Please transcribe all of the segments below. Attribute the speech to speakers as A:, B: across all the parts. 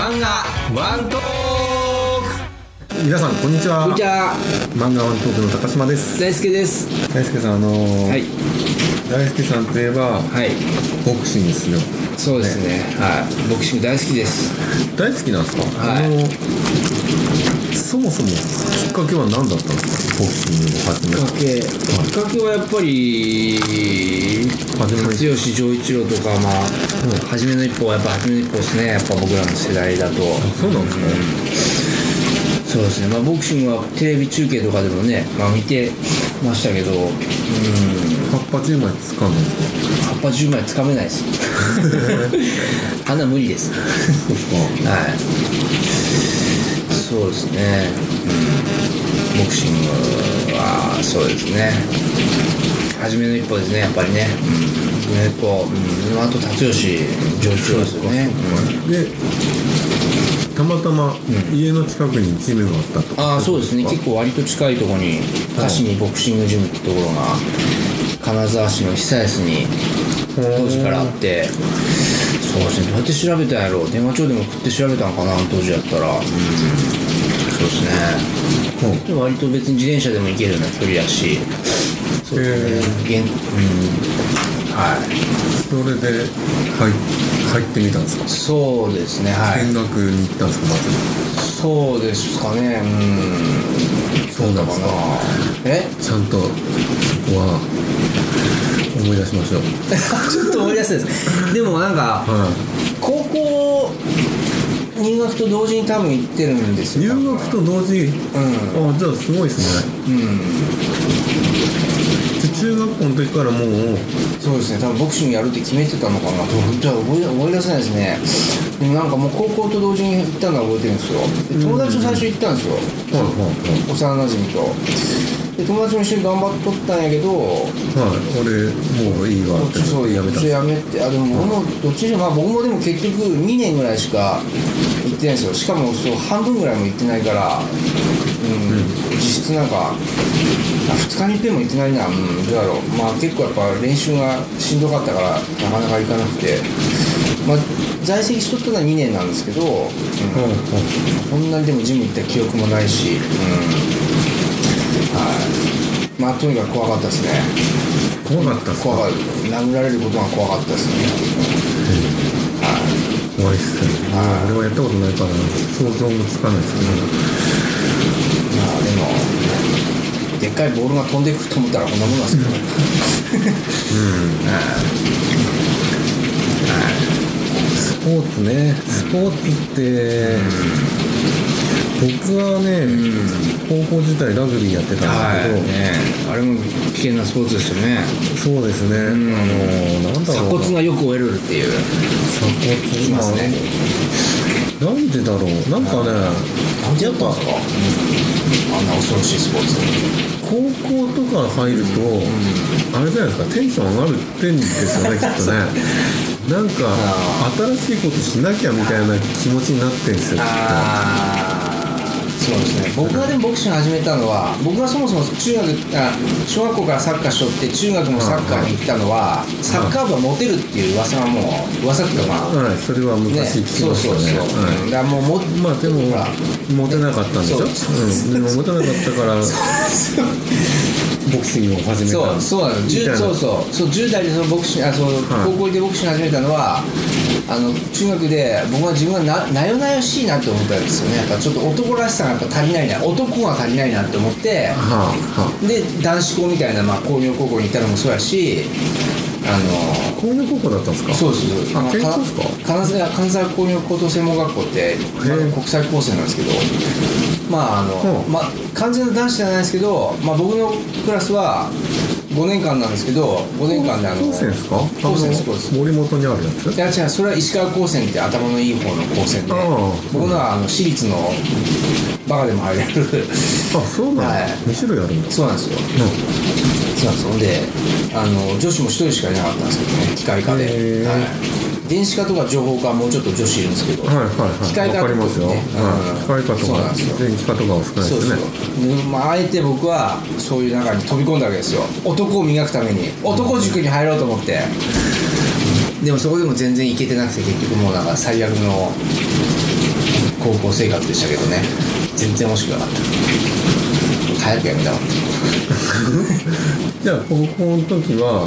A: 漫画ワントー
B: 皆さんこんにちは。
A: クじゃあ
B: 漫画ワントークの高島です。
A: 大輔です。
B: 大輔さんあのー
A: はい。
B: 大輔さんといえば
A: はい。
B: ボクシングですよ。
A: そうですね。はい。ボクシング大好きです。
B: 大好きなんですか、
A: はい。
B: あのそもそもきっかけは何だったんですかボクシングを始めた
A: きっかけきっかけはやっぱり
B: 初め
A: 吉丈一郎とかまあ、初めの一歩はやっぱ初めの一歩ですね。やっぱ僕らの世代だと。
B: そうなんですね、
A: そうですね。まあボクシングはテレビ中継とかでもねまあ見てましたけど。うん。
B: 葉っぱ10枚掴んだんですか
A: 葉っぱ10枚つかめないです。あんな無理です。
B: そっか。
A: はいそうですね、うん、ボクシングはそうですね。初めの一歩ですねやっぱりね、うん、初めの一歩、うん、あと辰吉丈一郎ですよね、うん。
B: でたまたま家の近くにジムがあったと、
A: ああそうですね。結構割と近いところに歌詞にボクシングジムってところが金沢市の久安に当時からあってそうですね。どうやって調べたんやろう。電話帳でも送って調べたんかな当時やったら。うん。そうですね。
B: うん
A: でも割と別に自転車でも行けるような距離やし。そうですね。現うん。はい
B: それで入入ってみたんですか？
A: そうですねはい。
B: 見学に行ったんですか？まず
A: そうですかねうん。
B: そうなんですか？
A: え？
B: ちゃんとそこは思い出しましょう。
A: ちょっと思い出せないですでもなんか
B: は
A: 高校入学と同時に多分行ってるんです
B: い
A: よ。
B: 入学と同時？
A: うん。
B: あじゃあすごいですね。
A: うん。
B: で中学校の時からもう。
A: そうですね。多分ボクシングやるって決めてたのかな。とじゃあ覚え思い出せないですね。でもなんかもう高校と同時に行ったのは覚えてるんですよ。で友達と最初行ったんですよ。
B: はいはい
A: 幼馴染と。で友達も一緒に頑張っとったんやけど
B: はい。はい俺もういいわって。
A: そう
B: やめた。
A: やめて。あでも僕もどっちにしろまあ僕もでも結局2年ぐらいしか行ってないんですよ。しかもそう半分ぐらいも行ってないからうん、実質なんかあ2日にいっぺんも行ってないなうんどうだろう。まあ結構やっぱ練習がしんどかったからなかなか行かなくて。まあ在籍しとったのは2年なんですけど、うん
B: うん
A: なにでもジム行った記憶もないし、うん、はい。まあとにかく怖かったですね。
B: 怖かったっすか？
A: 怖かった殴られることが怖かったですね
B: 怖いっすね
A: はい
B: 俺はやったことないから想像もつかないですけど
A: まあでもでっかいボールが飛んでいくと思ったらこんなもんなんですけどね
B: スポーツねスポーツって僕はね高校時代ラグビーやってたんですけど。
A: ね。あれも危険なスポーツですよね。
B: そうですね。あのなんだろう。
A: 鎖骨がよく折れるっていう。
B: 鎖骨。
A: きますね。
B: まあなんでだろう。なんかね。
A: やっぱあんな恐ろしいスポーツ。
B: 高校とか入ると、あれじゃないですか？テンション上がるってんですよね きっとね。なんか
A: あ
B: 新しいことしなきゃみたいな気持ちになってんですよきっと
A: そうですね。僕がでもボクシング始めたのは僕がそもそも中学あ小学校からサッカーしとって中学もサッカーに行ったのはサッカー部はモテるっていう噂がもう噂っていうかまあ
B: はい、それは
A: ね
B: 昔聞き
A: そう
B: ましたね。
A: そうそう、
B: はい。
A: だもうも
B: まあでもモテなかったんでしょ？
A: そう。
B: うん、でもモテなかったから ボクシングを始めた。
A: そうそうなの。
B: みたいな。
A: 10そうそう。そう10代でそのボクシングあそう、高校でボクシング始めたのはあの中学で僕は自分がななよなよしいなって思ったんですよね。やっぱちょっと男らしさがやっぱ足りないな男が足りないなって思って
B: はあは
A: で男子校みたいな、まあ、工業高校に行ったのもそうやしあの
B: あ。工業高校だったんですか？
A: そうです
B: あ
A: ま
B: 健康ですか？
A: 金沢金沢工業高等専門学校って、国際高専なんですけどまああの、
B: うん
A: まあ完全な男子じゃないですけど、まあ、僕のクラスは5年間なんですけど5年間であの
B: 高専ですか？
A: 高専です
B: 森本にあるやつ？
A: いや違うそれは石川高専って頭のいい方の高専で僕のはあの私立のバカでも入れる。
B: あ、そうなんだ。
A: はい。
B: 二種類あるんだ。
A: そうなんですよ。そうなんですよ。であの女子も1人しかいなかったんですけどね。機械科で、はい、電子科とか情報科はもうちょっと女子いるんですけど、
B: はいはいはい。
A: 機械科
B: わかりますよ。
A: ね。
B: はい。機械科とか
A: そうなんですよ
B: 電気科とかは少ない
A: そうそう。
B: ですね。
A: でまあ、あえて僕はそういう中に飛び込んだわけですよ。男を磨くために。男塾に入ろうと思って。でもそこでも全然いけてなくて結局もうなんか最悪の高校生活でしたけどね全然欲しくなかった。早くやめたかった
B: じゃあ高校の時は、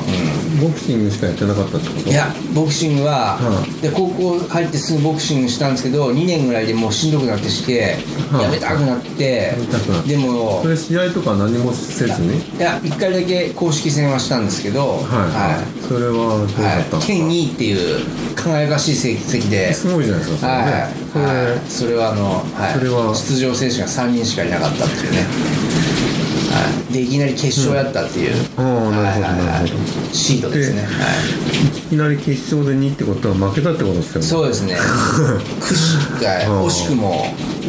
B: ボクシングしかやってなかったってこと？
A: いやボクシングは、
B: うん。
A: で高校入ってすぐボクシングしたんですけど2年ぐらいでもうしんどくなってして、
B: うん。
A: やめたくなって
B: めたくなって。
A: でも
B: それ試合とか何もせずに？
A: いや1回だけ公式戦はしたんですけど
B: はい、はい、それはどうだったん
A: はい。県2位っていう輝かしい成績で。す
B: ごいじゃないですかそれね、
A: はい、はい、それはあの、はい、
B: それは？
A: 出場選手が3人しかいなかったっていうね、はい、でいきなり決勝やったっていう、
B: ああなるほど
A: はいはいはい。シードですね、
B: で
A: はい。
B: いきなり決勝で2ってことは負けたってことですよね。
A: そうですね。くし惜しくも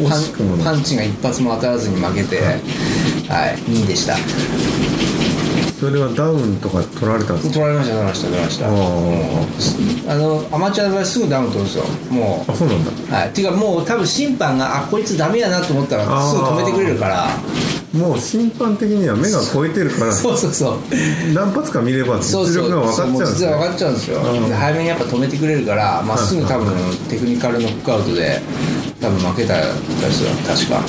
A: パン
B: 惜しくも。ね
A: パンチが一発も当たらずに負けて、はい、2位でした。
B: それはダウンとか取られたんですか？
A: 取られました取られました取られました。
B: あ
A: あのアマチュアの場合すぐダウン取るんですよもう。
B: あそうなんだ。
A: はい、ていうかもう多分審判があこいつダメやなと思ったらすぐ止めてくれるから
B: もう審判的には目が超えてるから
A: そうそうそう。
B: 何発か見れば実力が分かっちゃうんです
A: 実は分
B: ね
A: かっちゃうんですよ。
B: うん。
A: で早めにやっぱ止めてくれるから、まあ、すぐ多分テクニカルノックアウトで多分負けたですよ確か、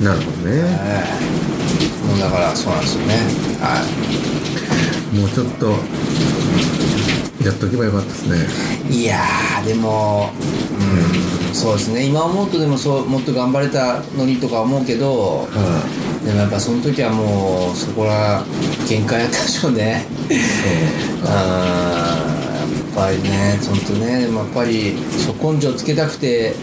B: なるほどね。
A: はい、もうだからそうなんですよね。は
B: もうちょっとやっとけばよかったですね。
A: いいやーでもうんそうですね。今思うとでもそうもっと頑張れたのにとか思うけど、
B: は
A: でもやっぱその時はもうそこら限界やったでしょうね。あーやっぱりね本当ね。でもやっぱりそう根性つけたくて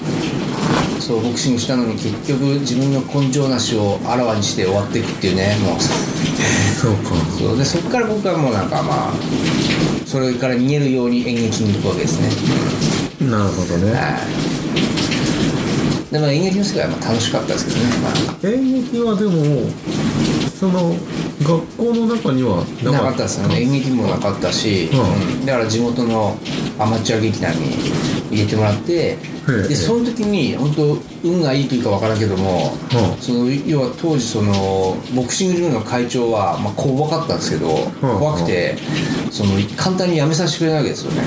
A: そうボクシングしたのに結局自分の根性なしをあらわにして終わっていくっていうねもう。
B: そうか。
A: そう。でそこから僕はもうなんかまあそれから逃げるように演劇に行くわけですね。
B: なるほどね。
A: はい。でも演劇の世界はまあ楽しかったですけどね、まあ。
B: 演劇はでもその学校の中には
A: なかった。ですよね。演劇もなかったし、
B: うん。
A: うんだから地元のアマチュア劇団に入れてもらって。
B: え。
A: でその時に本当運がいいというかわからんけども、
B: うん。
A: その要は当時そのボクシングジムの会長は、まあ、怖かったんですけど、怖くてその簡単に辞めさせてくれないわけですよね。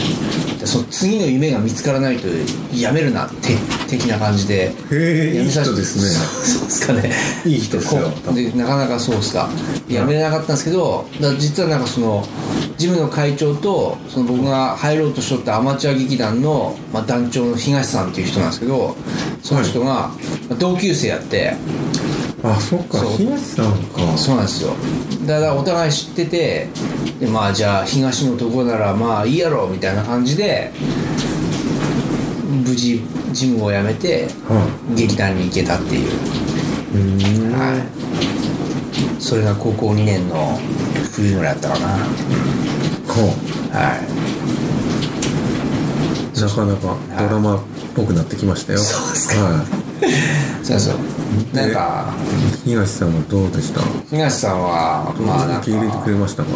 A: でその次の夢が見つからないと辞めるなって的な感じで
B: へえいい人
A: 辞めさせて
B: ですね。
A: そうですかね。
B: いい人ですよ。
A: でなかなかそうですか。やめれなかったんですけどだ実はなんかそのジムの会長とその僕が入ろうとしとったアマチュア劇団の、まあ、団長の東さんっていう人なんですけどその人が、まあ同級生やって。
B: あそっか
A: そう。
B: 東さんか。
A: そうなんですよ。だからお互い知っててでまあじゃあ東のとこならまあいいやろみたいな感じで無事ジムを辞めて
B: は
A: 劇団に行けたっていう。
B: いうーん。
A: はい、それが高校2年の冬ぐらいだったかな。
B: ほ
A: は
B: うなかなかドラマっぽくなってきましたよ。
A: そうですか。
B: はい。
A: そうそう。なんか
B: い東さんはどうでした？
A: 東さんはまあなん
B: 受け入れてく
A: か
B: れましたか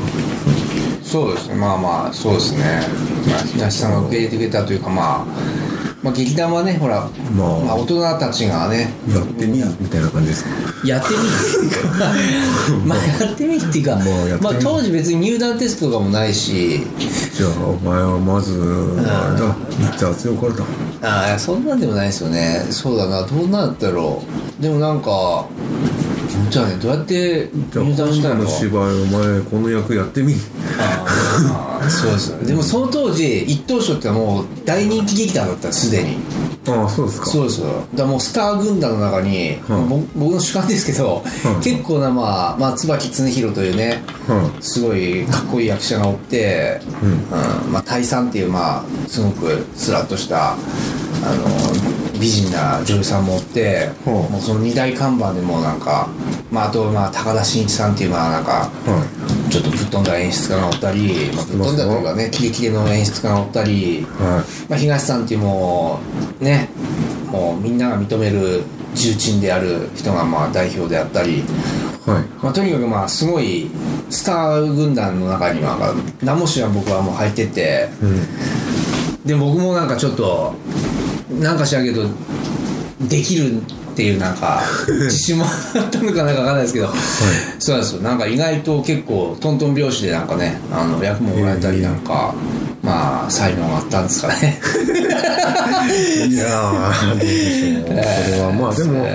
A: そうですね。まあまあそうですね、まあ、東さんが受け入れてくれたというかまあまあ劇団はねほら、
B: まあ
A: まあ、大人たちがね
B: やってみみたいな感じですか？
A: やってみまあやってみっていうか
B: まあ
A: 当時別に入団テストとかもないし。
B: じゃあお前はまずあれだ。雑用からだ
A: ああそんなんでもないですよね。そうだな。どうなんだろう。でもなんかじゃあねどうやって入団したの？
B: 今度の芝居お前この役やってみ。
A: ああそうですでもその当時一等賞ってもう大人気劇団だったすでに
B: ああそうですか。
A: そうですよ。だもうスター軍団の中に、
B: うん。
A: ぼ僕の主観ですけど、
B: うん。
A: 結構なまあ、まあ、椿常弘というね
B: は
A: すごいかっこいい役者がおって、
B: うん。
A: うん。まあ、大さんっていう、まあ、すごくスラッとしたあの美人な女優さんもおって、もうその二大看板でもうなんか、まあ、あと、まあ、高田真一さんっていうまあなんかちょっとぶっ飛んだ演出家がおったり、まあ、ぶっ飛んだというかねキレキレの演出家がおったり、まあ、東さんっていうもうねもうみんなが認める重鎮である人がまあ代表であったり、
B: いはい。
A: まあ、とにかくまあすごいスター軍団の中にはまあ名も知らん僕はもう入ってて
B: うん。
A: で僕もなんかちょっとなんか知らんけどできるっていうなんか 自信もあったのかなんかわかんないですけど、そうなんですよ。なんか意外と結構トントン拍子でなんかねあの役ももらえたりなんかまあ才能があったんですかね。
B: いやーどうでしょう、それはまあでも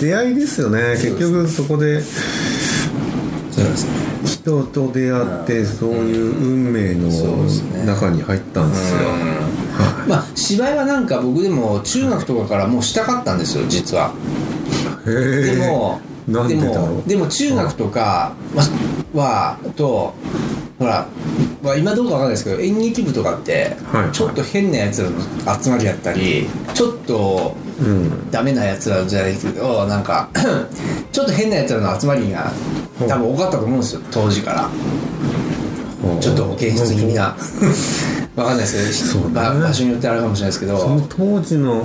B: 出会いですよね。結局そこで人と出会ってそういう運命の中に入ったんですよ、は
A: まあ芝居はなんか僕でも中学とかからもうしたかったんですよ実は。でも、でもでも中学とかははとほら、まあ、今どうかわかんないですけど演劇部とかってちょっと変なやつらの集まりやったりちょっと
B: うん。
A: ダメなやつらじゃないけどなんか ちょっと変なやつらの集まりが多分多かったと思うんですよ当時から。ちょっと保健室気味なわかんないですけど、
B: ね。
A: まあ場所によってあるかもしれないですけど。
B: その当時の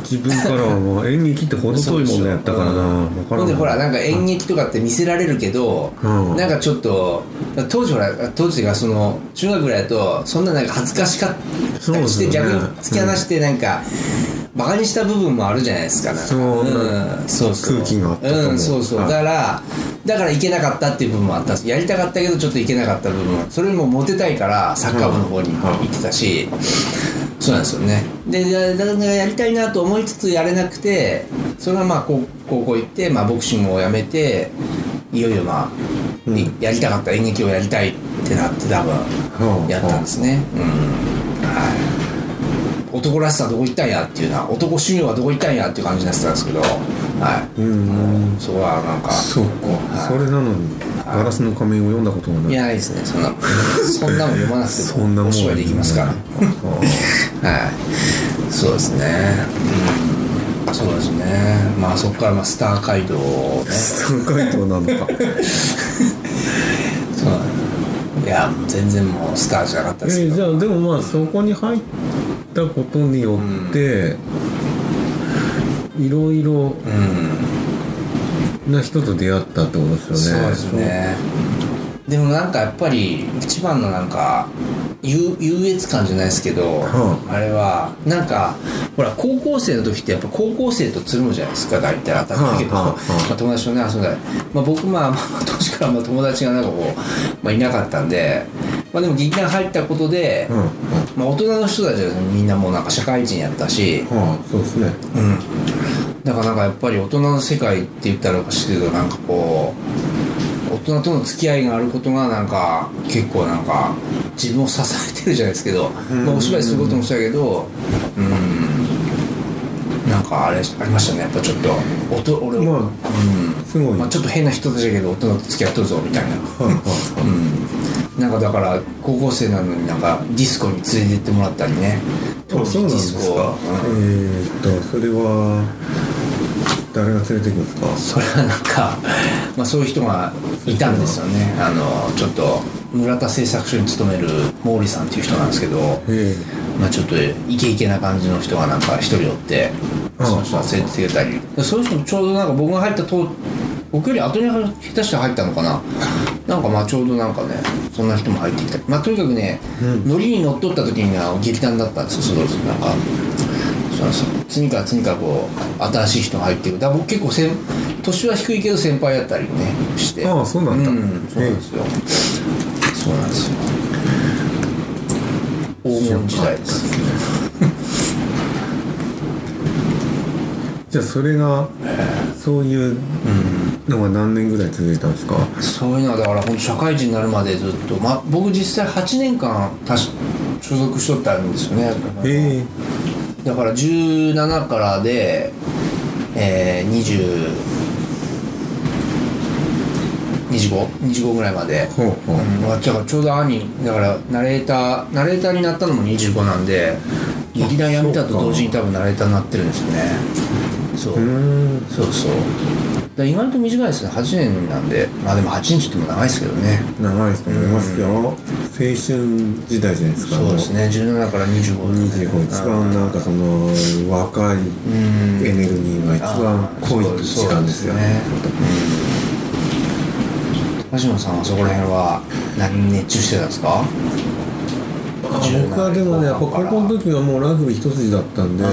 B: 自分からは 演劇って程遠いもんねやったからな分からん
A: ほんでほらなんか演劇とかって見せられるけど、
B: うん。
A: なんかちょっと当時ほら当時がその中学ぐらいだとそんななんか恥ずかしかったりして、
B: ね。
A: 逆に突き放してなんか、バカにした部分もあるじゃないですか
B: そう。ん。
A: そうそう。
B: 空気があったう。
A: うんそうそう。
B: はい。
A: だからだからいけなかったっていう部分もあった。やりたかったけどちょっといけなかった部分それもモテたいからサッカー部の方に行ってたし、そうなんですよね。でだだからやりたいなと思いつつやれなくてそれはまあ高高校行って、まあ、ボクシングをやめていよいよまあ、いやりたかった演劇をやりたいってなって多分
B: はあ
A: やったんですね、うん。はい。男らしさどこ行ったんやっていうのは男修行はどこ行ったんやっていう感じになってたんですけどはい、
B: うん。
A: そこはなんか
B: そうか。それなのにガラスの仮面を読んだことがない。
A: いやないですねそんな そんなもん読まなくて
B: そんなもん
A: もお芝居できますから。はい。そうですね。うんそうですね。まあそこからまあスター街道をね。
B: 三回答なのか。
A: そう。いや全然もうスターじゃなかったですけど、
B: えーじゃあでもまあそこに入ったことによって、いろいろ
A: うん。
B: な人と出会ったってことですよね。
A: そうですね。でもなんかやっぱり一番のなんか優優越感じゃないですけど、
B: は
A: あれはなんかほら高校生の時ってやっぱ高校生とつるむじゃないですか大体当たり前だけど、
B: はあはあはあ
A: まあ、友達とね遊んだり、まあ、僕まあ、まあ、当時からまあ友達がなんかこう、まあ、いなかったんで、まあ、でも劇団入ったことで、
B: うん。うん
A: まあ、大人の人たちはみんなもうなんか社会人やったし、
B: はあそうですね。
A: うん、だからなんかやっぱり大人の世界って言ったらおかしいけどなんかこう大人との付き合いがあることがなんか結構なんか自分を支えてるじゃないですけど、まあ、お芝居することもそうやけどうん。なんかあれありましたね。やっぱちょっとおと俺
B: まあ
A: うん。
B: すごい、
A: まあ、ちょっと変な人たちだけど大人と付き合っとるぞみたいな。うん、なんかだから高校生なのになんかディスコに連れて行ってもらったりね。
B: あそうなんですか、
A: ディスコうん。
B: えーっとそれは誰が連れてくんですか？
A: それはなんか、まあ、そういう人がいたんですよね。あのちょっと村田製作所に勤める毛利さんっていう人なんですけど、
B: え。
A: まあ、ちょっとイケイケな感じの人がなんか一人おって
B: うん。
A: その人が連れてきてたり。でそういう人もちょうどなんか僕が入ったと僕より後に下手して入ったのかな。なんかまあちょうどなんかねそんな人も入ってきた。りまあとにかくね、ノリに乗っ取った時には劇団だったんですよすごいなんか。そうそう。次から次からこう新しい人が入ってくる。だ僕結構先年は低いけど先輩やったりねして。
B: ああそうなんだ。
A: うんそうなんですよ、そうなんですよ。黄金時代です。
B: じゃあそれがそういうのが何年ぐらい続いたんですか？
A: そういうのはだから本当社会人になるまでずっと、まあ、僕実際8年間たし所属しとってあるんですよね。
B: ええ。
A: だから17からで、えー、20 25? 25ぐらいまで、からちょうど兄だからナレーターナレーターになったのも25なんで劇団辞めたと同時に多分ナレーターになってるんですよね。そう。そうそう。意外と短いですね。8年なんで。まあでも8年って言っても長いですけどね。
B: 長いと思いますよ。青春時代じゃないですか。
A: そうですね。17から25
B: 25一番なんかその若いエネルギーが一番濃い時間ですよ。
A: そうね高島さんはそこら辺は何に熱中してたんですか？
B: 僕はでもねやっぱ高校の時はもうラグビー一筋だったんで。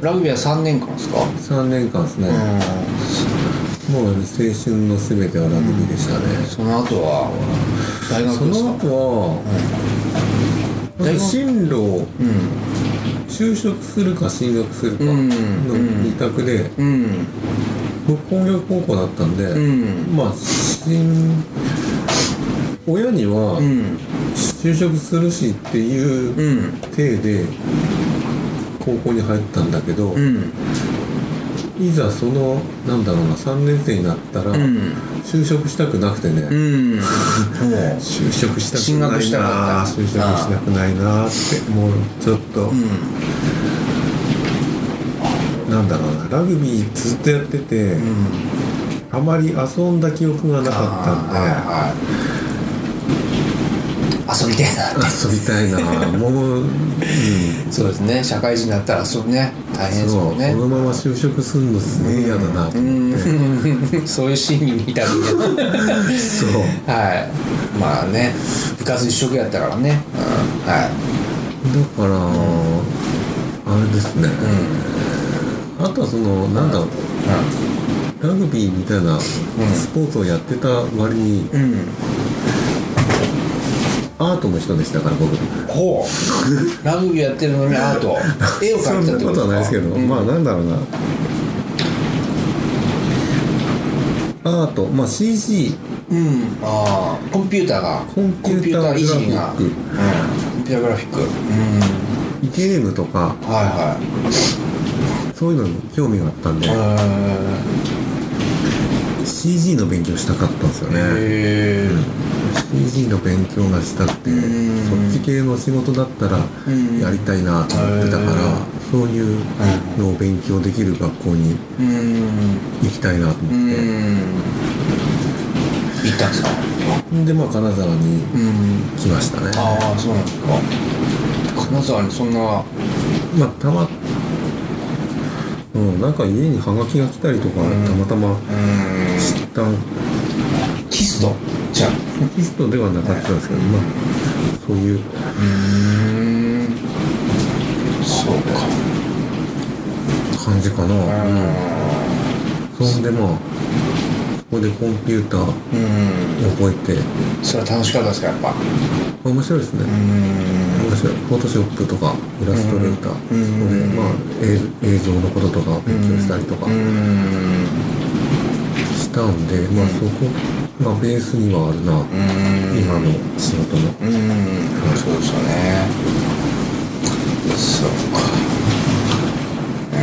A: ラグビーは3年間ですか
B: ？3年間ですね。もう青春の全てはラグビーでしたね。
A: その後は大学
B: そ
A: ですか？
B: の後は
A: 大学
B: 進路を
A: うん。
B: 就職するか進学するかの
A: うん。
B: 二択で、
A: うん。
B: 僕工業高校だったんで、
A: うん。
B: まあ新親には
A: うん。
B: 就職するしっていう
A: うん。
B: 体で高校に入ったんだけど、
A: うん。
B: いざそのなんだろうな3年生になったら、
A: うん。
B: 就職したくなくてね、就職したくないな就職したくないなってもうちょっと、
A: うん
B: なんだろうなラグビーずっとやってて、
A: うん。
B: あまり遊んだ記憶がなかったんで、
A: はいはい。遊びたいな。
B: 遊びたいな。もう、うん、
A: そうですね。社会人になったらそうね。大変
B: そう。んこのまま就職するのすげえ嫌だなと
A: う
B: 思って、
A: ん。そういうシーンに見たみたいな
B: そう。
A: はい。まあね。部活一色やったからね、うん、はい。
B: だから、あれですね、あとはそのなんだろう。ラグビーみたいなスポーツをやってた割にアートの人でしたから僕。
A: ほう。ラグビーやってるのにアート。絵を
B: そんなこ
A: 描いてたってことと
B: はないですけど、
A: うん。
B: まあなんだろうな。アート。まあ CG
A: うん。ああコンピューターが。
B: コンピューター
A: いじりが。
B: グラフィック。
A: うん、コンピューターグラフィック。うん。
B: ゲームとか。
A: は
B: そういうのに興味があったんで CG の勉強したかったんですよね。
A: へえ
B: CG の勉強がしたくて
A: うん。
B: そっち系の仕事だったら
A: うん。
B: やりたいなと思ってたからそういうのを勉強できる学校に
A: うん。
B: 行きたいなと
A: う
B: 思って。
A: ん。行ったんですか？
B: でまあ金沢に
A: うん。
B: 来ましたね。
A: ああそうなんですか。金沢にそんな
B: まあたまうんなんか家にハガキが来たりとか
A: うん。
B: たまたま
A: うん。
B: 知った
A: キスト？じゃ
B: キストではなかったんですけどまあそういう。
A: うん。そうか。
B: 感じかな、
A: う
B: そんでまあそこでコンピューター
A: ん。
B: 覚えて。
A: それは楽しかったですかやっぱ。
B: 面白いですね、
A: うん
B: フォトショップとかイラストレーター、
A: うん
B: まあ映映像のこととかを勉強したりとか
A: うん。
B: したんで、まあそこがベースにはあるな、
A: うん
B: 今の仕事の。
A: うんそうですよね。そうか。ね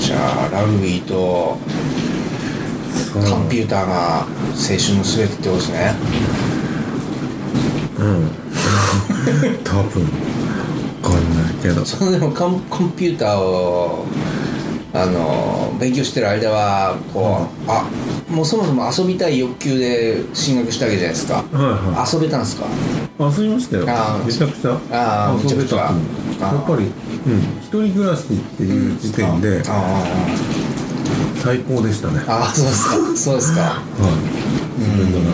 A: え。じゃあラグビーとコンピューターが青春の全てってことですね
B: うん。多分わかんないけど。
A: そのでもコンコンピューターをあの勉強してる間はこう、あもうそもそも遊びたい欲求で進学したわけじゃないですか、
B: はいは
A: 遊べたんですか？
B: い遊びましたよ。めちゃくちゃ。
A: あー
B: 遊べた。うん
A: めちゃくちゃ。
B: やっぱり、うん、一人暮らしっていう時点で
A: あ
B: 最高でしたね。
A: あああそうですか。そうですか。
B: はい。自分の中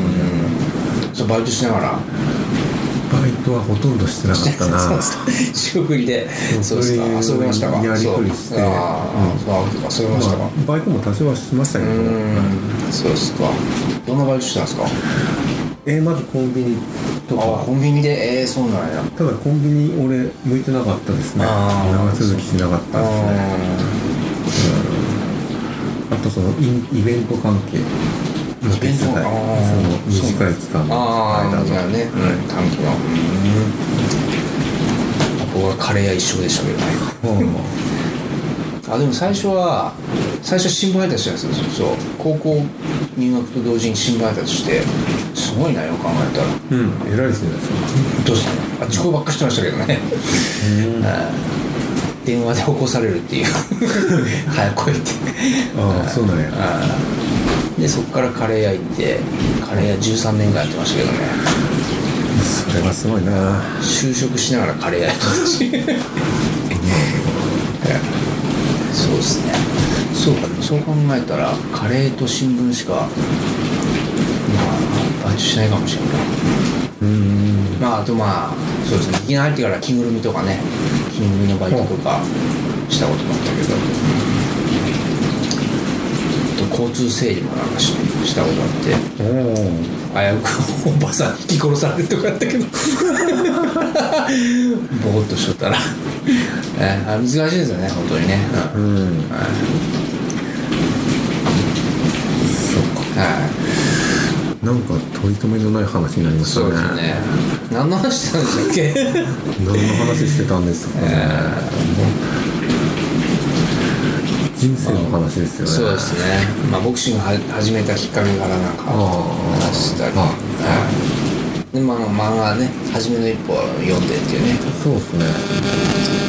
B: で
A: そうバイトしながら
B: はほとんどしてなかったな。
A: 仕送りでそうですか遊べましたか
B: やりくりして。
A: そう。ああ、そう遊べましたか、
B: まあ、バイトも多少はしましたけど、
A: そうですか。どんなバイトしてたんですか？
B: えーまずコンビニと
A: ああ
B: か
A: コンビニで？ええそうなんや。
B: ただコンビニ俺向いてなかったですね。
A: あー。
B: 長続きしなかったですね。あとそのインイベント関係。の
A: イベント。
B: 手伝いその短い期間の
A: ああ
B: 間の。
A: じゃあね、うん、短期の。僕はカレー屋一緒でしたけどねあでも最初は最初新聞配達してたんですよ。そう。高校入学と同時に新聞配達してすごいなよく考えたら。
B: うん。偉いですね。
A: どうしたの？あ遅刻ばっかしてましたけどね。うん。電話で起こされるっていう。早く来いって。
B: ああそうなんや。
A: うんでそこからカレー屋行ってカレー屋13年ぐらいやってましたけどね。
B: それはすごいな。
A: 就職しながらカレー屋やってた。しそうですね。そうかそう考えたらカレーと新聞しかまあバイトしないかもしれない。
B: うん。
A: まああとまあそうですね。いきなり入ってから着ぐるみとかね着ぐるみのバイトとかしたこともあったけど。と交通整理もなんかししたことあって危うくおばさん引き殺されるとかやったけど。ぼーっとしとったら、えあ難しいですよね本当にね。う
B: うん。ん。
A: はい
B: そうか。
A: はい。
B: なんか取り留めのない話になりましたね。
A: そうですね。何の話してたんでしたっけ？
B: 何の話してたんですかね、人生の話ですよね。
A: そうですね。まあボクシングは始めたきっかけからなんか
B: あ
A: 話したり。
B: あ。
A: はいでまあ漫画ね初めの一歩を読んでっていうね。
B: そうですね。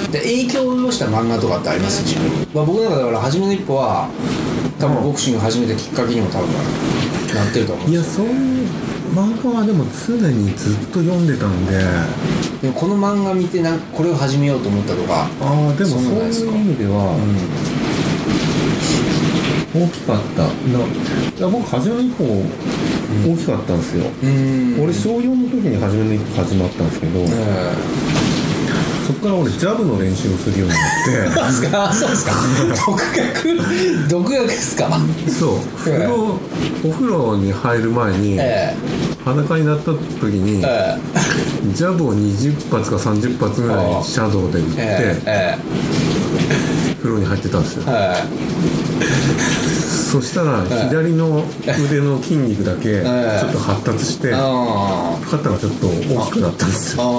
A: で影響を及ぼした漫画とかってあります？自分。に、まあ、僕の中では初めの一歩は多分ボクシング始めたきっかけにも多分なってると思うん
B: い
A: ですよ。
B: やそういう漫画はでも常にずっと読んでたんで。
A: でもこの漫画見てなんかこれを始めようと思ったとか
B: ああでもそういう意味では大きかった。な僕初めの一歩大きかったんですよ、
A: うん。
B: 俺小4の時に初めの一歩始まったんですけど、
A: え
B: そこから俺ジャブの練習をするようになって。
A: えそうですか。そうですか独学？独学ですか？
B: そう。風呂お風呂に入る前に
A: え
B: 裸になった時に
A: ええ。
B: ジャブを20発か30発ぐらいシャドウで打っ
A: え
B: て
A: え
B: 風呂に入ってたんですよ。
A: え
B: そしたら左の腕の筋肉だけち
A: え
B: ょっと発達して肩がちょっと大きくなったんです
A: あ
B: よ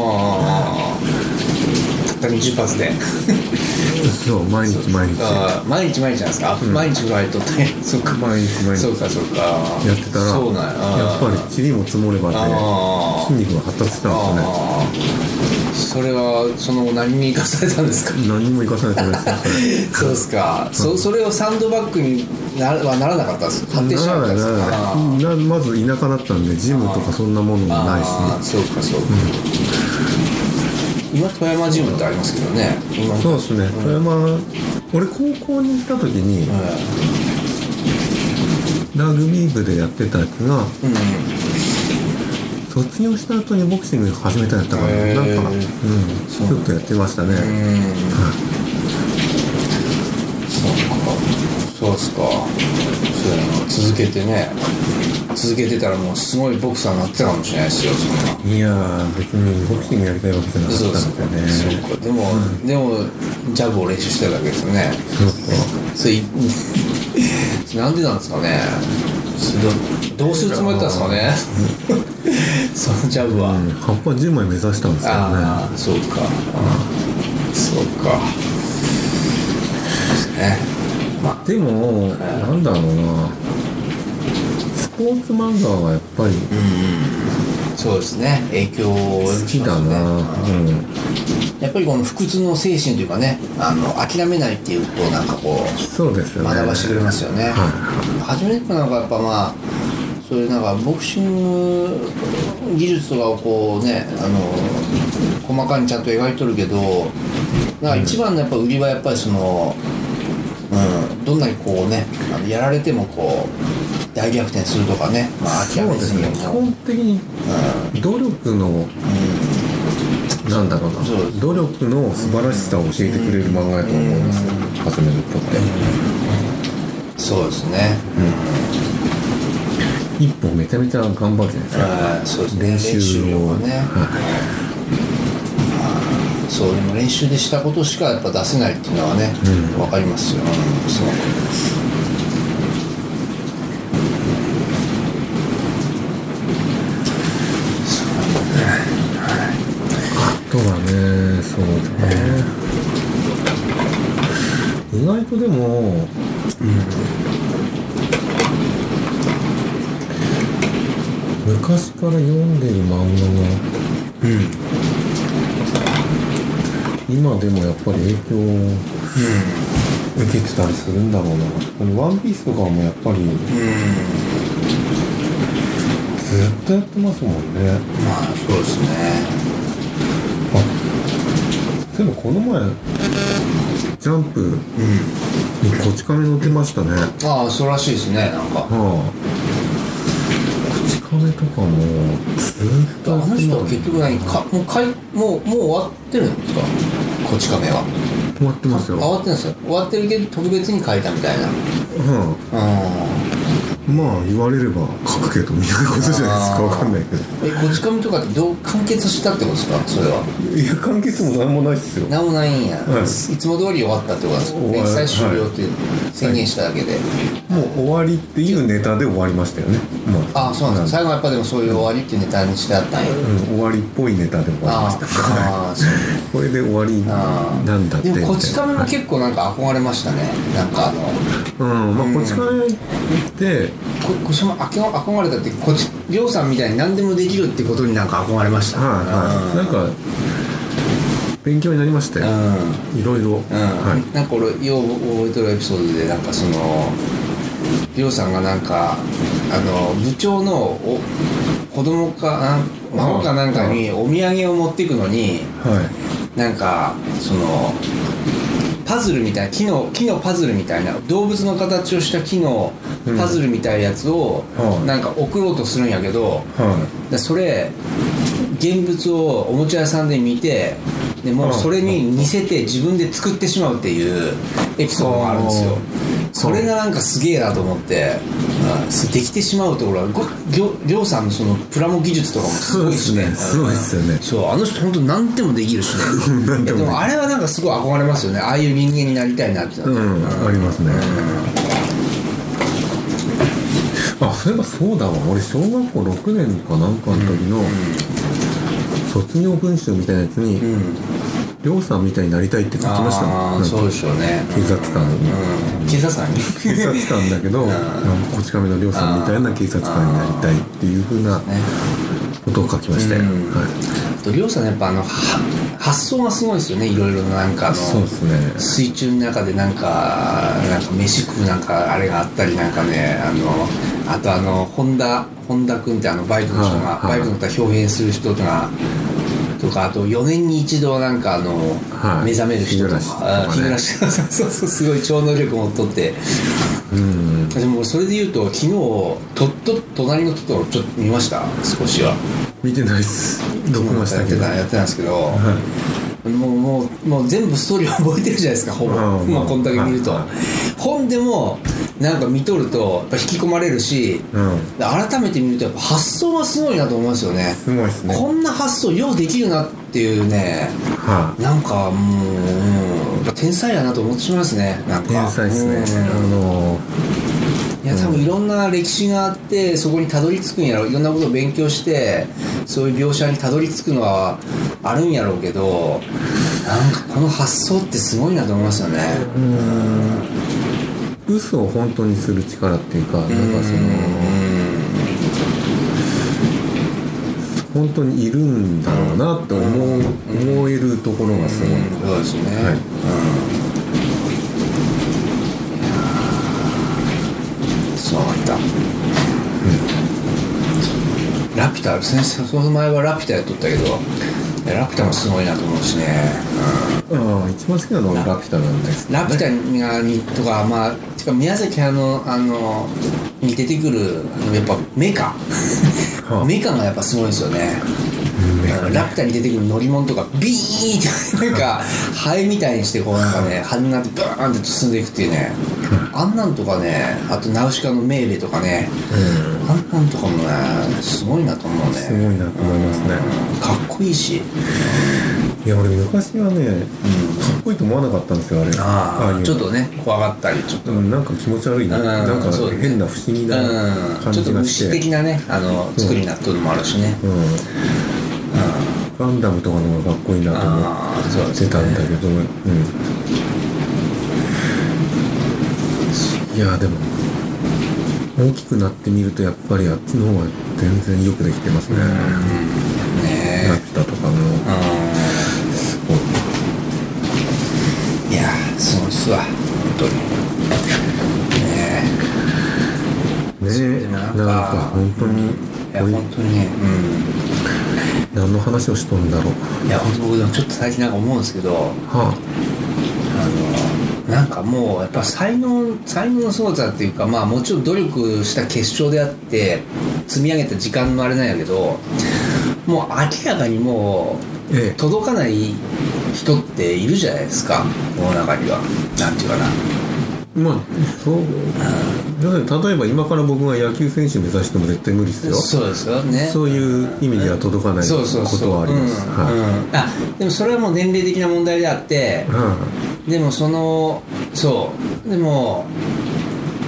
A: たった20発で。
B: そう毎日毎日。
A: 毎日毎日なんですか、毎日フライトって。そっか。
B: 毎日毎日。
A: そうかそうか。
B: やってたら
A: そうなんや。
B: やっぱり塵も積もればで
A: あー。
B: 筋肉が発達したんですよね
A: それはその何に生かされたんですか？
B: 何も生かされてないですよ
A: そうですか、そそれをサンドバッグになはならなかったんですか？発展しなかったんです
B: まず田舎だったんでジムとかそんなものもないし
A: あーそうかそうか、今富山ジムってありますけどね。今
B: そうですね。富山俺高校に行った時にラグビー部でやってたやつが
A: うん、うん
B: 卒業した後にボクシング始めたんやったから
A: へー。
B: なんか、うん、ちょっとやってましたね、
A: うん。そうですか。そうやな。続けてね。続けてたらもうすごいボクサーになってたかもしれないですよそんな。い
B: やー別にボクシングやりたいわけじゃなかった
A: んですか
B: ですよね
A: そうか。でも、でもジャブを練習してただけですよね。
B: そうそう
A: それい なんでなんですかね。どどうするつもりだったんですかね そのジャブは、
B: うん。葉っぱ10枚目指したんですけどね。
A: ああそうか。そうか。ですねま
B: でもなんだろうな。スポーツ漫画はやっぱり
A: あそうですね。影響を及ぼします
B: 好きだな、
A: ね
B: うん。
A: やっぱりこの不屈の精神というかねあの諦めないっていうとなんかこう
B: そうですよね。
A: 学ばしてくれますよね、
B: はい。
A: 初めてなんかやっぱまあそういうなんかボクシング技術とかをこうねあの細かにちゃんと描いとるけどなんか一番のやっぱ売りはやっぱりその、うん、どんなにこうねあのやられてもこう大逆転するとかね、まあ、諦めずにも。
B: 本的に努力のなんだろうな。
A: そう
B: 努力の素晴らしさを教えてくれる漫画やと思います。よ初めの一歩って
A: そうですね、
B: 一歩めちゃめちゃ頑張るじゃないですか。
A: はいそうですね。
B: 練習
A: 練習量
B: を。
A: がね
B: は
A: そうでも練習でしたことしかやっぱ出せないっていうのはね、
B: うん。
A: わかりますよ、う。んすごく
B: あとはねそうだね。意外とでも昔から読んでる漫画が今でもやっぱり影響を受けてたりするんだろうな。この「ワンピースとかもやっぱりずっとやってますもんね。
A: まあそうですね。
B: あそういえばこの前ジャンプにこち亀乗ってましたね。は
A: ああそうらしいですねなんか。
B: あこち亀とかもずっと
A: あの人は結局何かもうかいもうもう終わってるんですか？こち亀は。
B: 終わってますよ。
A: あ終わってるんですよ。終わってるけど特別に書いたみたいな。
B: は
A: う
B: あまあ言われれば書くけどみたいなことじゃないですか。
A: あー。
B: わかんないけど。
A: んえこち亀とかってどう完結したってことですか？それは。い
B: や完結もなんもないっすよ。
A: なんもないんや、
B: はい。
A: い、つも通り終わったってことなんですか？連載終了って宣言しただけで、
B: もう終わりっていうネタで終わりましたよね。まあ。
A: ああそうなんですか最後はやっぱでもそういう終わりっていうネタにしてあったんや、
B: うん、終わりっぽいネタで終わりま
A: あ
B: した。
A: あああそう。
B: これで終わりなんだって。
A: でもこち亀も
B: はい
A: 結構なんか憧れましたね。なんかあの。
B: うんまあこち亀って
A: ここちも憧憧れたってこっちりょうさんみたいに何でもできるってことになんか憧れました？
B: はいはい。なんか勉強になりましたよ。
A: うん。
B: いろいろ。
A: うん、
B: はい。
A: なんか俺よう覚えてるエピソードでなんかそのりょうさんがなんかあの部長のお子供かな孫かなんかにお土産を持っていくのに
B: はい。
A: なんかそのパズルみたいな木の木のパズルみたいな動物の形をした木のパズルみたいなやつを
B: はい
A: なんか送ろうとするんやけど
B: は
A: でそれ現物をおもちゃ屋さんで見てでもうそれに似せて自分で作ってしまうっていうエピソードがあるんですよ。
B: は
A: それがなんかすげえなと思って、できてしまうところはょりょうさんのそのプラモ技術とかもすごいしね。
B: そうですねすごいっすよね
A: そうあの人本当何でもできるしね。
B: 何 でも
A: あれはなんかすごい憧れますよね。ああいう人間になりたいなって。
B: いうん。ありますね。あそういえばそうだわ。俺小学校6年かなんかの時の卒業文集みたいなやつに
A: うん
B: りょうさんみたいになりたいって書きました
A: ああそうでしょうね。
B: 警察官
A: うん。警察官に。
B: 警察官だけど、こち亀のりょうさんみたいな警察官になりたいっていうふうな
A: ね。
B: ことを書きましたよ、
A: うん。
B: はい、
A: あとりょうさんやっぱあのは発想がすごいですよね。いろいろななんかあの
B: そうですね。
A: 水中の中でなんかなんか飯食うなんかあれがあったりなんかね。あのあとあの本田本田君ってあのバイクの人が、
B: はいはい。
A: バイクの人が表現する人がとかあと4年に一度なんかあの、
B: はい。
A: 目覚める人とか。
B: 日暮らしとかね。
A: そうそうすごい超能力持っとって。
B: うん。
A: でもそれで言うと昨日とっと隣のトトロちょっと見ました？少しは。
B: 見てないっす。録画したけど。
A: やってたやってたんですけど、
B: は
A: もうもうもう全部ストーリー覚えてるじゃないですかほぼ、
B: うん。
A: もうこんだけ見ると、
B: はい
A: 本でもなんか見とると引き込まれるし
B: うん。
A: 改めて見るとやっぱ発想がすごいなと思いますよね。
B: すごいっすね。
A: こんな発想ようできるなっていうね
B: は
A: なんかもう、天才やなと思ってしまいますねなんか。
B: い天才っすね。
A: うん。
B: あの
A: いや多分いろんな歴史があってそこにたどり着くんやろ。いろんなことを勉強してそういう描写にたどり着くのはあるんやろうけどなんかこの発想ってすごいなと思いますよね。
B: 嘘を本当にする力っていうかなんかその本当にいるんだろうなって思う思えるところがすごい。
A: そうですね、
B: はい。
A: うんそうだ。った、ラピュタ先生その前はラピュタやっとったけどラピュタもすごいなと思うしね、
B: ああ一番好きなのはラピュタなんです
A: ラピュタがにとかまあてか宮崎あのあのに出てくるあのやっぱメカ。
B: はあ。
A: メカがやっぱすごいですよね。ラピュタに出てくる乗り物とかビーンってなんかハエみたいにしてこうなんかね羽になってバーンって進んでいくっていうねあんなんとかねあとナウシカのメーベとかね
B: うん。
A: あんなんとかもねすごいなと思うね。
B: すごいなと思いますね。
A: かっこいいし。
B: いや俺昔はねかっこいいと思わなかったんですよあれ。
A: ああちょっとね怖がったりちょっと。
B: うんなんか気持ち悪い。な
A: うん
B: なんか変な不思議な
A: うん。
B: 感
A: ちょっと
B: じがして
A: 虫的なねあの作りになっとるのもあるしね、
B: うん。ガンダムとかの方がかっこいいなと思ってたんだけど、うん、いやでも大きくなってみるとやっぱりあっちの方が全然よくできてますね、
A: ね
B: ラピュタとかも。
A: え
B: すごい。
A: うんいやすごいっすわ。本当に。ね
B: ね
A: でもなんか
B: 本当に。
A: えいや本当にね
B: 何の話をしとんだろう。
A: うんいや本当僕でもちょっと最近なんか思うんですけど。
B: は
A: あのなんかもうやっぱ才能才能のすごさっていうかまあもちろん努力した結晶であって積み上げた時間のあれなんやけどもう明らかにもう届かない人っているじゃないですかこの中には。なんていうかな。
B: まあそう。だって例えば今から僕が野球選手目指しても絶対無理ですよ。
A: そうですよね。
B: そういう意味では届かないこ
A: そうそうそう。
B: とはあります、
A: でもそれはもう年齢的な問題であって
B: う
A: でもそのそうでも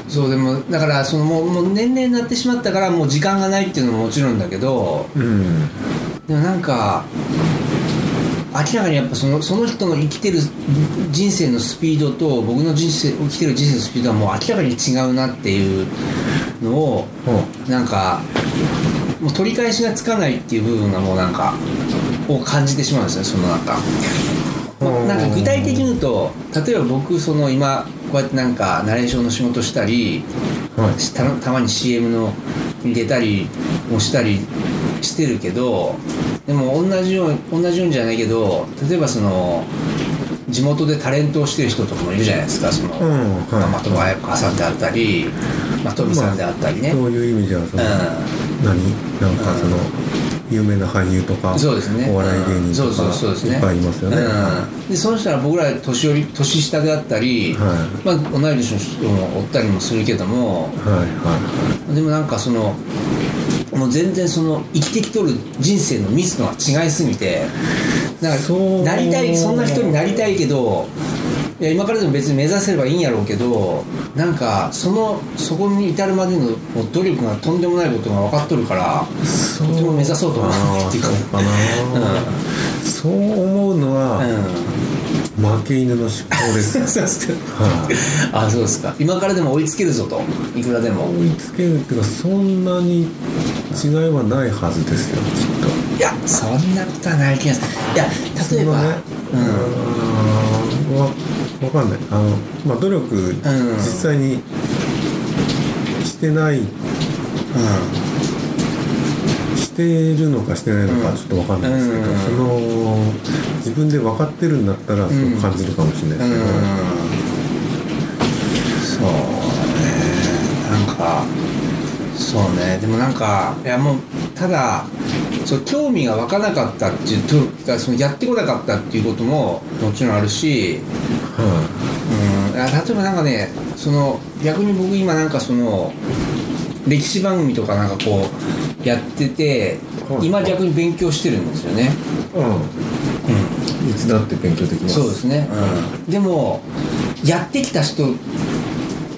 A: そうでもだからそのもうもう年齢になってしまったからもう時間がないっていうのももちろんだけど
B: んうん
A: でもなんか明らかにやっぱそのその人の生きてる人生のスピードと僕の人生生きてる人生のスピードはもう明らかに違うなっていうのをなんかもう取り返しがつかないっていう部分がもうなんかを感じてしまうんですねそのなんか。まあなんか具体的に言うと例えば僕その今こうやってなんかナレーションの仕事したり
B: はい。
A: したたまに CM のに出たりもしたりしてるけどでも同じよう同じようにじゃないけど例えばその地元でタレントをしてる人とかもいるじゃないですか。その、
B: うんはい。
A: まあ、的場彩子さんであったり、まあ、富さんであったりね、
B: そういう意味じゃその、
A: う
B: 何？なんかその、有名な俳優とか
A: そうですね。
B: お笑い芸人と
A: うんそうそうそうですね。
B: かいっぱいいますよね、
A: うん、でその人は僕ら年寄り年下であったり、
B: は
A: まあ、同い年の人もおったりもするけども
B: はいは
A: でもなんかそのもう全然その生きてきとる人生のミスのが違いすぎてなん
B: そう。
A: かなりたいそんな人になりたいけどいや今からでも別に目指せればいいんやろうけどなんかそのそこに至るまでの努力がとんでもないことが分かっとるからとても目指そう。と思わないっていうか
B: そうかな、そう思うのは、負け犬の思考です
A: あそうですか。今からでも追いつけるぞと。いくらでも。
B: 追いつけるっていうかそんなに違いはないはずですよきっと。
A: いやそんなことはない気がする。いや例えば、
B: ね
A: うん。
B: わわかんない。あの、まあ、努力、実際にしてないしてるのかしてないのかちょっとわかんないですけど、
A: うん。
B: その自分で分かってるんだったらそう感じるかもしれないですけど、
A: そうね。なんかそうね。でもなんかいやもうただそう興味が湧かなかったっていうとかそのやってこなかったっていうことももちろんあるし、
B: は
A: うん、あ例えばなんかねその逆に僕今なんかその歴史番組とかなんかこうやってて
B: はい。
A: 今逆に勉強してるんですよね。
B: いうん、いつだって勉強できます。
A: そうですね、うん、でもやってきた人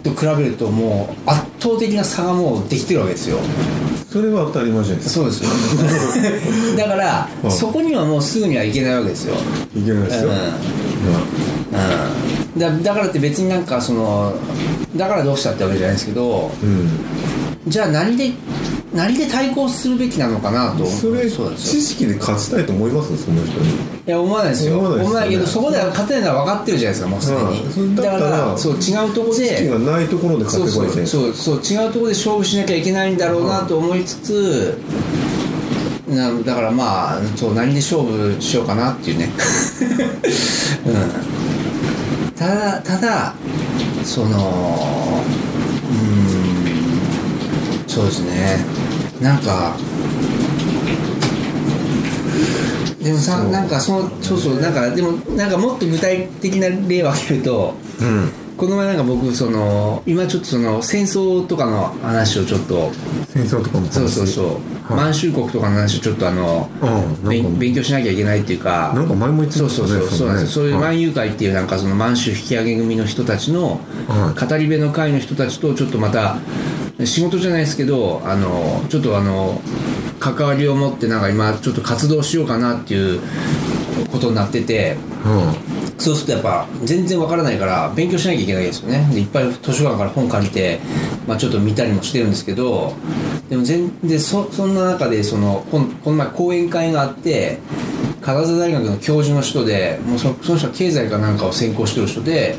A: と比べるともう圧倒的な差がもうできてるわけですよ。
B: それは当たり前じゃないですか。
A: そうですよ。だから、
B: うん。
A: そこにはもうすぐにはいけないわけですよ、
B: いけないですよ、
A: うん。
B: ま
A: うん、だだからって別になんかそのだからどうしたってわけじゃないですけど
B: あうん。
A: じゃあ何で何で対抗するべきなのかなと。
B: それ
A: そう
B: 知識で勝ちたいと思います？その人に。
A: いや思わないですよ。
B: 思わない
A: けどそこでは勝てないのは分かってるじゃないですかもうすでに、
B: だ
A: からそう違うところ
B: 知識
A: で
B: がないところで勝
A: そう
B: てばいい。
A: そうそうそう違うところで勝負しなきゃいけないんだろうなと思いつつ、なだからまあそう何で勝負しようかなっていうね、うん、ただただそのうん。そうですねなんかでもさなんかそのそうそうなんかでもなんかもっと具体的な例を挙げると
B: うん。
A: この前なんか僕その今ちょっとその戦争とかの話をちょっと
B: 戦争とかも
A: そうそうそう、
B: はい。
A: 満州国とかの話をちょっとあの勉勉強しなきゃいけないっていうか
B: なんか前も言って
A: そうそうそうそうなんですよ。そういう
B: はい
A: 万有会っていうなんかその満州引き上げ組の人たちの
B: はい。
A: 語り部の会の人たちとちょっとまた仕事じゃないですけどあのちょっとあの関わりを持ってなんか今ちょっと活動しようかなっていうことになってて
B: うん。
A: そうするとやっぱ全然わからないから勉強しなきゃいけないですよね。でいっぱい図書館から本借りて、まあ、ちょっと見たりもしてるんですけどでも全でそそんな中でそのこんこの前講演会があって金沢大学の教授の人でもうそその人は経済かなんかを専攻してる人で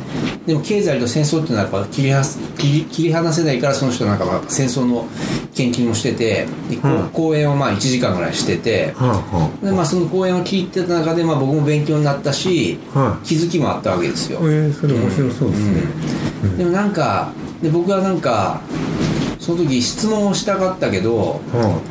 A: でも経済と戦争っていうのはやっぱ切りは切り切り離せないからその人なんかは戦争の研究もしててう
B: うん。
A: 講演をまあ1時間ぐらいしてて
B: はあは
A: で、まあ、その講演を聞いてた中で、まあ、僕も勉強になったし
B: あはい
A: 気づきもあったわけですよ、
B: えー、それ面白そうですね、
A: でもなんかで僕はなんかその時質問をしたかったけど
B: は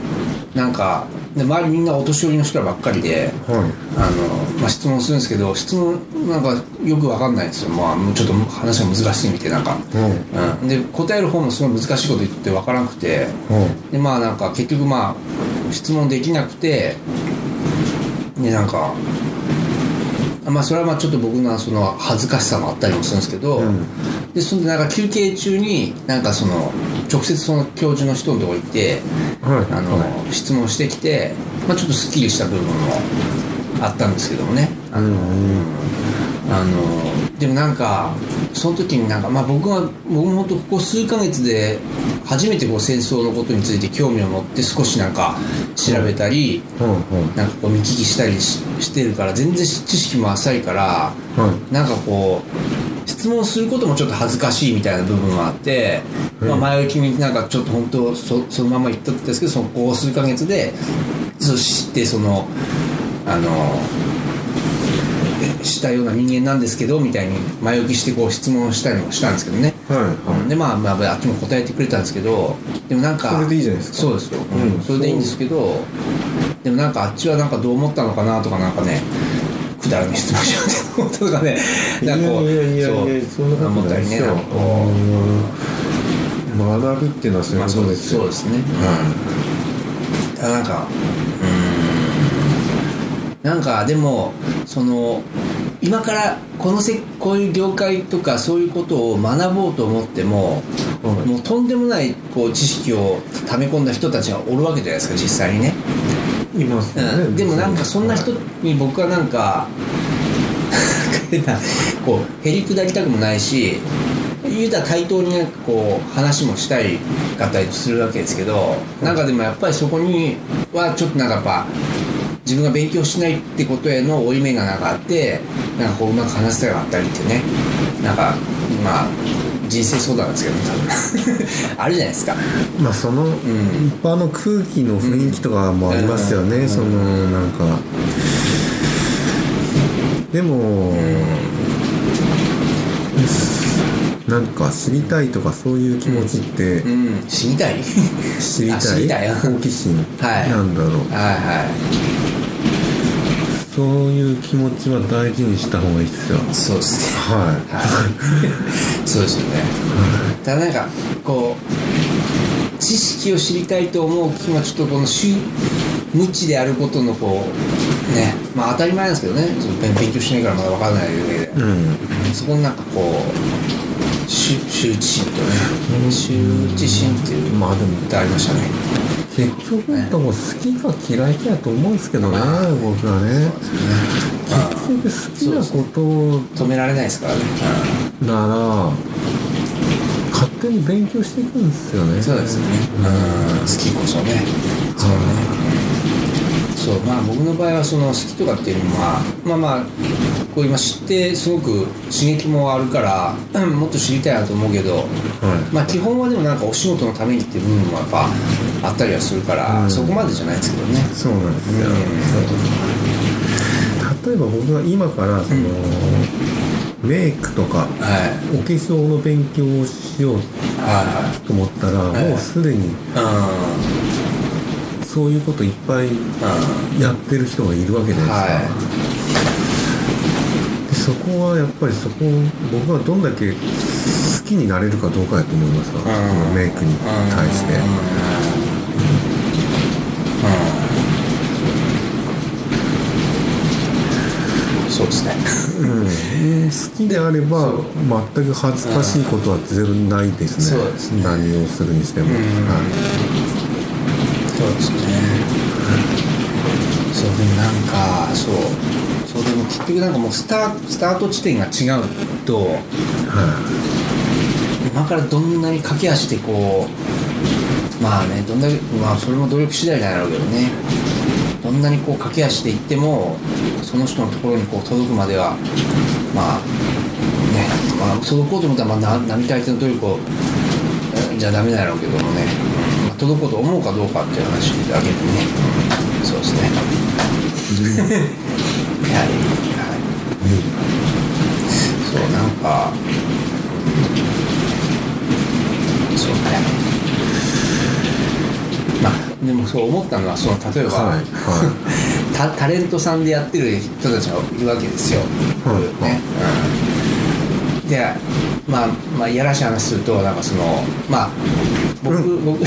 A: なんかで周りみんなお年寄りの人らばっかりで
B: はい。
A: あの、まあ、質問するんですけど質問なんかよくわかんないんですよ、まあ、ちょっと話が難しすぎてなんか、
B: うん
A: うん、で答える方もすごい難しいこと言ってわからなくて。
B: はい。
A: でまあなんか結局まあ質問できなくて。でなんかまあそれはまあちょっと僕のその恥ずかしさもあったりもするんですけど、
B: うん。
A: でそんでなんか休憩中になんかその直接その教授の人のとこ行って
B: はい。
A: あの、
B: は
A: 質問してきて、まあ、ちょっとすっきりした部分もあったんですけどもね。あの、あのでもなんかその時になんか、まあ、僕は僕も本当ここ数ヶ月で初めてこう戦争のことについて興味を持って少しなんか調べたり、
B: はい。は
A: なんかこう見聞きしたりししてるから全然知識も浅いからなんかこう質問することもちょっと恥ずかしいみたいな部分もあって、
B: うん。
A: まあ、前置きになんかちょっと本当そそのまま言ったんですけどそのこう数ヶ月でそう知ってそのあのえしたような人間なんですけどみたいに前置きしてこう質問したりもしたんですけどね、
B: はい
A: うんでまあ、まあ、あっちも答えてくれたんですけどでもなんか
B: それでいいじゃないですか。
A: そうですよ、うん。
B: うん。
A: それでいいんですけどでもなんかあっちはなんかどう思ったのかなとかなんかねくだらない質問しようって思ったとかね。なんかこう
B: いやいやいや
A: そ
B: んなことないですよ。学びっていうのはそう
A: う、
B: いうこ
A: まあ、そうで
B: とですすよ。
A: そうですね、うん、あなんかうーん。なんかでもその今からこのせこういう業界とかそういうことを学ぼうと思っても、
B: はい。
A: もうとんでもないこう知識を溜め込んだ人たちがおるわけじゃないですか実際にね、
B: いますよね、
A: うん、でもなんかそんな人に僕はなんかこうへりくだりたくもないし言うたら対等になんかこう話もしたいかったりするわけですけどなんかでもやっぱりそこにはちょっとなんかやっぱ自分が勉強しないってことへの負い目がなんかあってなんかこううまく話せたがあったりってね。なんかまあ人生相談なんですけど多分。あるじゃないですか。
B: まあその場の空気の雰囲気とかもありますよね、
A: うん。
B: そのなんか。でも、なんか知りたいとかそういう気持ちって
A: うん。知りたい。
B: 知りたい。好奇心
A: はい。
B: なんだろう、
A: はいはい
B: そういう気持ちは大事にした方がいいですよ。
A: そうですね。
B: は
A: はい。そうですよね。ただなんかこう知識を知りたいと思う気持ちとこのしゅ無知であることのこうねまあ当たり前なんですけどね。その勉勉強しないからまだ分からないだけで。
B: い、うん。
A: そこになんかこう羞羞恥心とね。羞恥心っていう
B: まあでも
A: ってありましたね
B: 結局でも好きか嫌いかやと思うんですけどね、僕はね。結局好きなことを
A: 止められないですからね、
B: なら勝手に勉強していくんですよね。
A: そうですよね。うん。好きこそね。そうねそうまあ僕の場合はその好きとかっていうのはまあまあこう今知ってすごく刺激もあるからうんもっと知りたいなと思うけど
B: はい。
A: まあ基本はでもなんかお仕事のためにっていう部分もやっぱあったりはするから、
B: うん。
A: そこまでじゃないですけどね。
B: そうなんですよ、例えば僕が今からその、メイクとか
A: はい。
B: お化粧の勉強をしよう
A: は
B: と思ったら、
A: はい。
B: もうすでに
A: いはい
B: そういうこといっぱいやってる人がいるわけじゃないですか、
A: は
B: でそこはやっぱりそこを僕はどんだけ好きになれるかどうかやと思いますわ、
A: ん。
B: そのメイクに対して、
A: そうですね。
B: うん。好きであれば全く恥ずかしいことはゼロないですね,、
A: そうです
B: 何をするにしても、
A: うん。
B: はい
A: そうですねうんそうでもなんかそうそうでも結局なんかもうスタスタート地点が違うと
B: は
A: 今からどんなに駆け足でこうまあねどんだけまあそれも努力次第なんだろうけどね。どんなにこう駆け足で行ってもその人のところにこう届くまではまあねまあ届こうと思ったらまあ並大抵の努力をじゃダメだろうけどもね、届こうと思うかどうかっていう話だけでね、うんそうですね。はい。はい。そうなんかそうね。まあでもそう思ったのはその例えば、
B: はいは
A: タ タレントさんでやってる人たちがいるわけですよ、
B: はい。
A: ね、うん、でまあまあいやらしい話するとなんかそのまあ僕、僕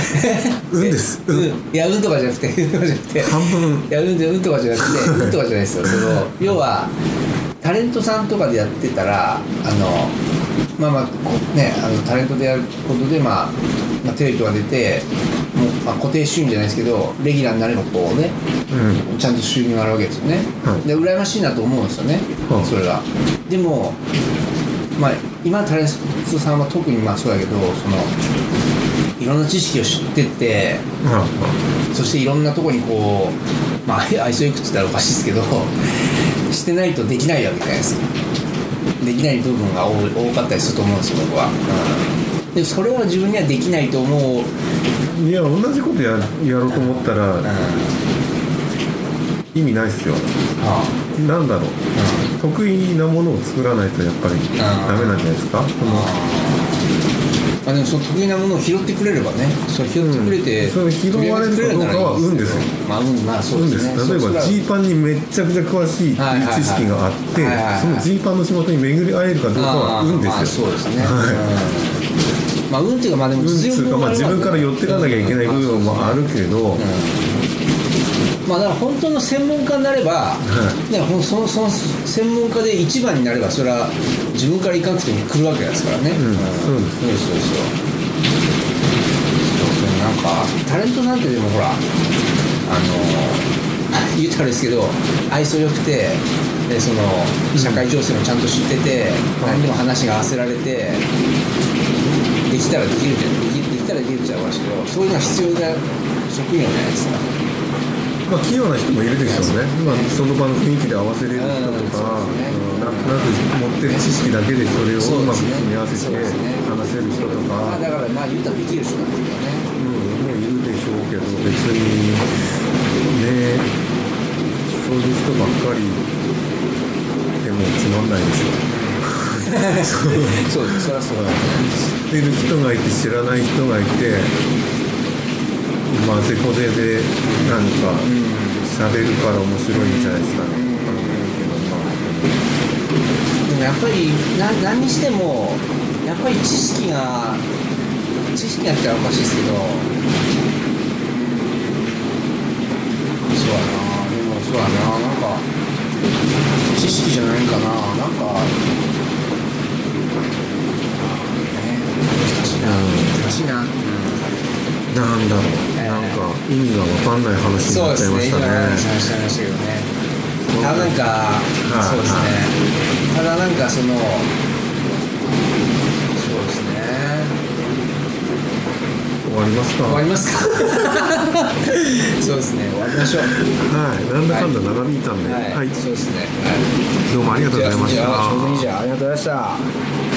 B: 運 です。
A: うん。いや運とかじゃなくて運とかじゃなくて。
B: 半分。
A: いや運運とかじゃなくて運とかじゃないですよ。その要はタレントさんとかでやってたらあのまあまあねあのタレントでやることで、まあ、まあテレビとか出てもう、まあ、固定収入じゃないですけどレギュラーになればこうね
B: うん。
A: ちゃんと収入があるわけですよね、
B: はい。
A: で羨ましいなと思うんですよね、
B: はい。
A: それが。でもまあ今のタレントさんは特にまあそうだけどそのいろんな知識を知ってって
B: は
A: そしていろんなとこにこうまあ愛想よくって言ったらおかしいですけど してないとできないわけじゃないですか。できない部分が多かったりすると思うんですよ僕は、うん、でそれは自分にはできないと思う、うん、
B: いいや同じことややろうと思ったら意味ないっすよ。
A: あ
B: なんだろう得意なものを作らないとやっぱりダメなんじゃないですか？
A: あ、でもその得意なものを拾ってくれればねそれ拾ってくれて、
B: うん。それ拾われるかどうかは運ですよ。
A: まあ運まあそう
B: 運
A: でね。
B: です。す例えばジーパンにめっちゃくちゃ詳しい
A: はいはいはい
B: 知識があって
A: はいはいはい。
B: そのジーパンの仕事に巡り会えるかどうかは運ですよ
A: まあそうですね、
B: はい
A: うん。まあ運っていうかまあでも
B: 運っていうか、まあ、自分から寄っていかなきゃいけない部分もあるけど、
A: まあだから本当の専門家になれば、ね、ほんそのその専門家で一番になればそれは自分から行かなくても来るわけですからね、
B: うん。そうです。
A: そうですそう。ですよそうなんかタレントなんてでもほらあの 言うたらですけど愛想よくてでその社会情勢もちゃんと知ってて、何にも話が合わせられてできたらできるじゃん。できたらできるっちゃうわけですけどそういうのが必要な職業じゃないですか
B: まあ、器用な人もいるでしょうね、まあ、その場の雰囲気で合わせれる人と
A: うん
B: か、
A: そう
B: んなんとなく持ってる知識だけでそれをうまく組み合わせて話せる人とか、
A: まあだからまあ言うたらできる人なんですよね。
B: うん、もういるでしょうけど別にねそういう人ばっかりでもつまんないでしょ
A: そうですそりゃそうだ
B: 知ってる人がいて知らない人がいてまあぜこぜで何か喋るから面白いんじゃないですかね、わかん。ないけどまあ
A: でもやっぱりな何にしてもやっぱり知識が知識がって言ったらおかしいですけどそうやなでもそうやななん。か知識じゃないかななん。かね難しいな難しいな、
B: なんだろう、
A: えー
B: なんか意味が分かんない話になっちゃいましたね。
A: ですね。今の話しちゃいましたけどね。ただなんか、
B: はい。
A: そうですね。ただなんかそのそうですね。
B: 終わりますか？
A: 終わりますか？そうですね。終わりましょう。
B: はい、なんだかんだ長引いたんで、はい、
A: そうですね。はい。
B: どうもありがとうございました。
A: ありがとうございました